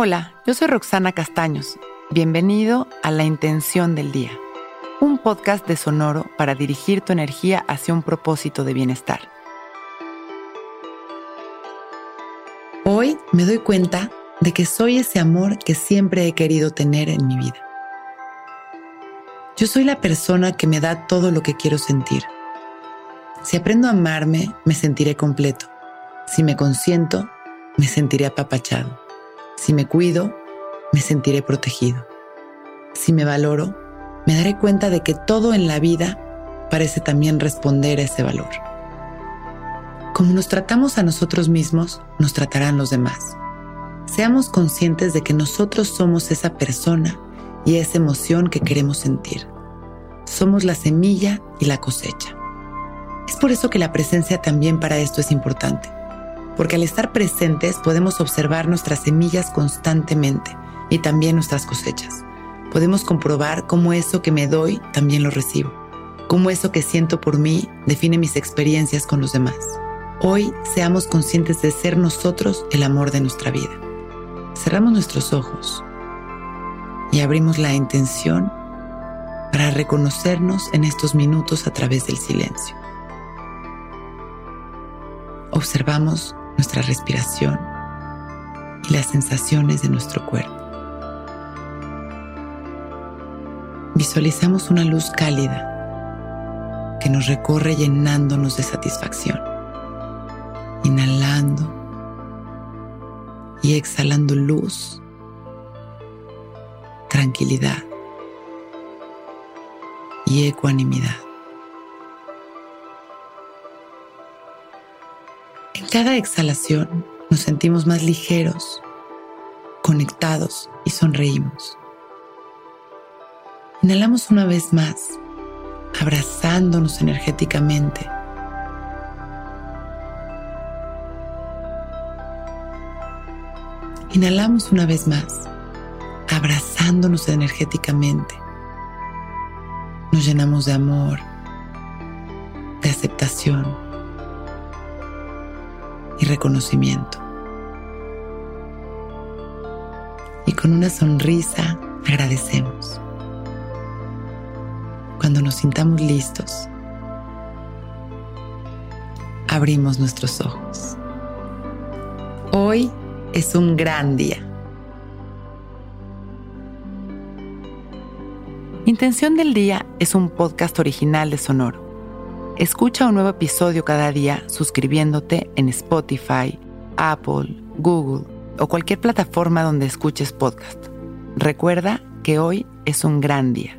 Hola, yo soy Roxana Castaños. Bienvenido a La Intención del Día, un podcast de Sonoro para dirigir tu energía hacia un propósito de bienestar. Hoy me doy cuenta de que soy ese amor que siempre he querido tener en mi vida. Yo soy la persona que me da todo lo que quiero sentir. Si aprendo a amarme, me sentiré completo. Si me consiento, me sentiré apapachado. Si me cuido, me sentiré protegido. Si me valoro, me daré cuenta de que todo en la vida parece también responder a ese valor. Como nos tratamos a nosotros mismos, nos tratarán los demás. Seamos conscientes de que nosotros somos esa persona y esa emoción que queremos sentir. Somos la semilla y la cosecha. Es por eso que la presencia también para esto es importante porque al estar presentes podemos observar nuestras semillas constantemente y también nuestras cosechas. Podemos comprobar cómo eso que me doy también lo recibo, cómo eso que siento por mí define mis experiencias con los demás. Hoy seamos conscientes de ser nosotros el amor de nuestra vida. Cerramos nuestros ojos y abrimos la intención para reconocernos en estos minutos a través del silencio. Observamos nuestra respiración y las sensaciones de nuestro cuerpo. Visualizamos una luz cálida que nos recorre llenándonos de satisfacción, inhalando y exhalando luz, tranquilidad y ecuanimidad. En cada exhalación nos sentimos más ligeros, conectados y sonreímos. Inhalamos una vez más, abrazándonos energéticamente. Inhalamos una vez más, abrazándonos energéticamente. Nos llenamos de amor, de aceptación y reconocimiento. Y con una sonrisa agradecemos. Cuando nos sintamos listos, abrimos nuestros ojos. Hoy es un gran día. Intención del Día es un podcast original de Sonoro. Escucha un nuevo episodio cada día suscribiéndote en Spotify, Apple, Google o cualquier plataforma donde escuches podcast. Recuerda que hoy es un gran día.